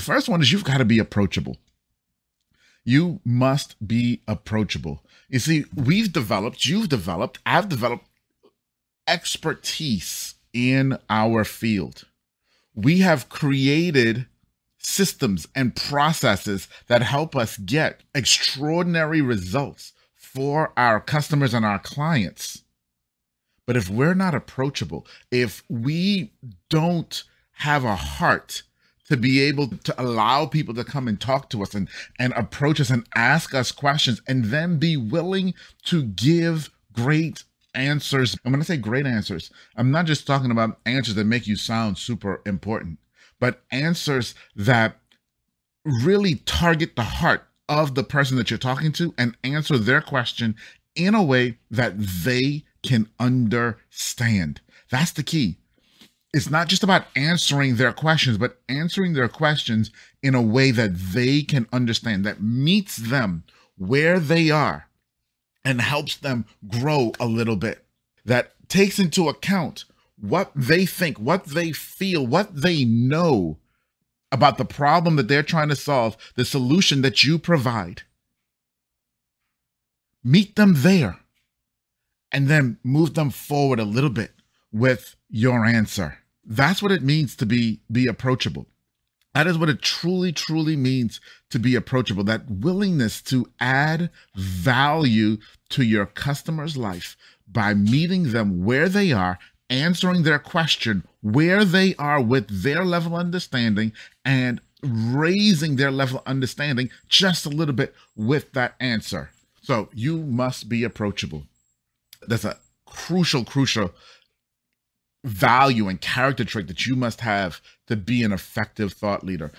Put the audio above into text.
The first one is you've got to be approachable. You must be approachable. You see, we've developed, you've developed, I've developed expertise in our field. We have created systems and processes that help us get extraordinary results for our customers and our clients. But if we're not approachable, if we don't have a heart to be able to allow people to come and talk to us and, and approach us and ask us questions and then be willing to give great answers. And when I say great answers, I'm not just talking about answers that make you sound super important, but answers that really target the heart of the person that you're talking to and answer their question in a way that they can understand. That's the key. It's not just about answering their questions, but answering their questions in a way that they can understand, that meets them where they are and helps them grow a little bit, that takes into account what they think, what they feel, what they know about the problem that they're trying to solve, the solution that you provide. Meet them there and then move them forward a little bit with your answer. That's what it means to be be approachable. That is what it truly, truly means to be approachable. That willingness to add value to your customer's life by meeting them where they are, answering their question where they are with their level of understanding, and raising their level of understanding just a little bit with that answer. So you must be approachable. That's a crucial, crucial value and character trait that you must have to be an effective thought leader.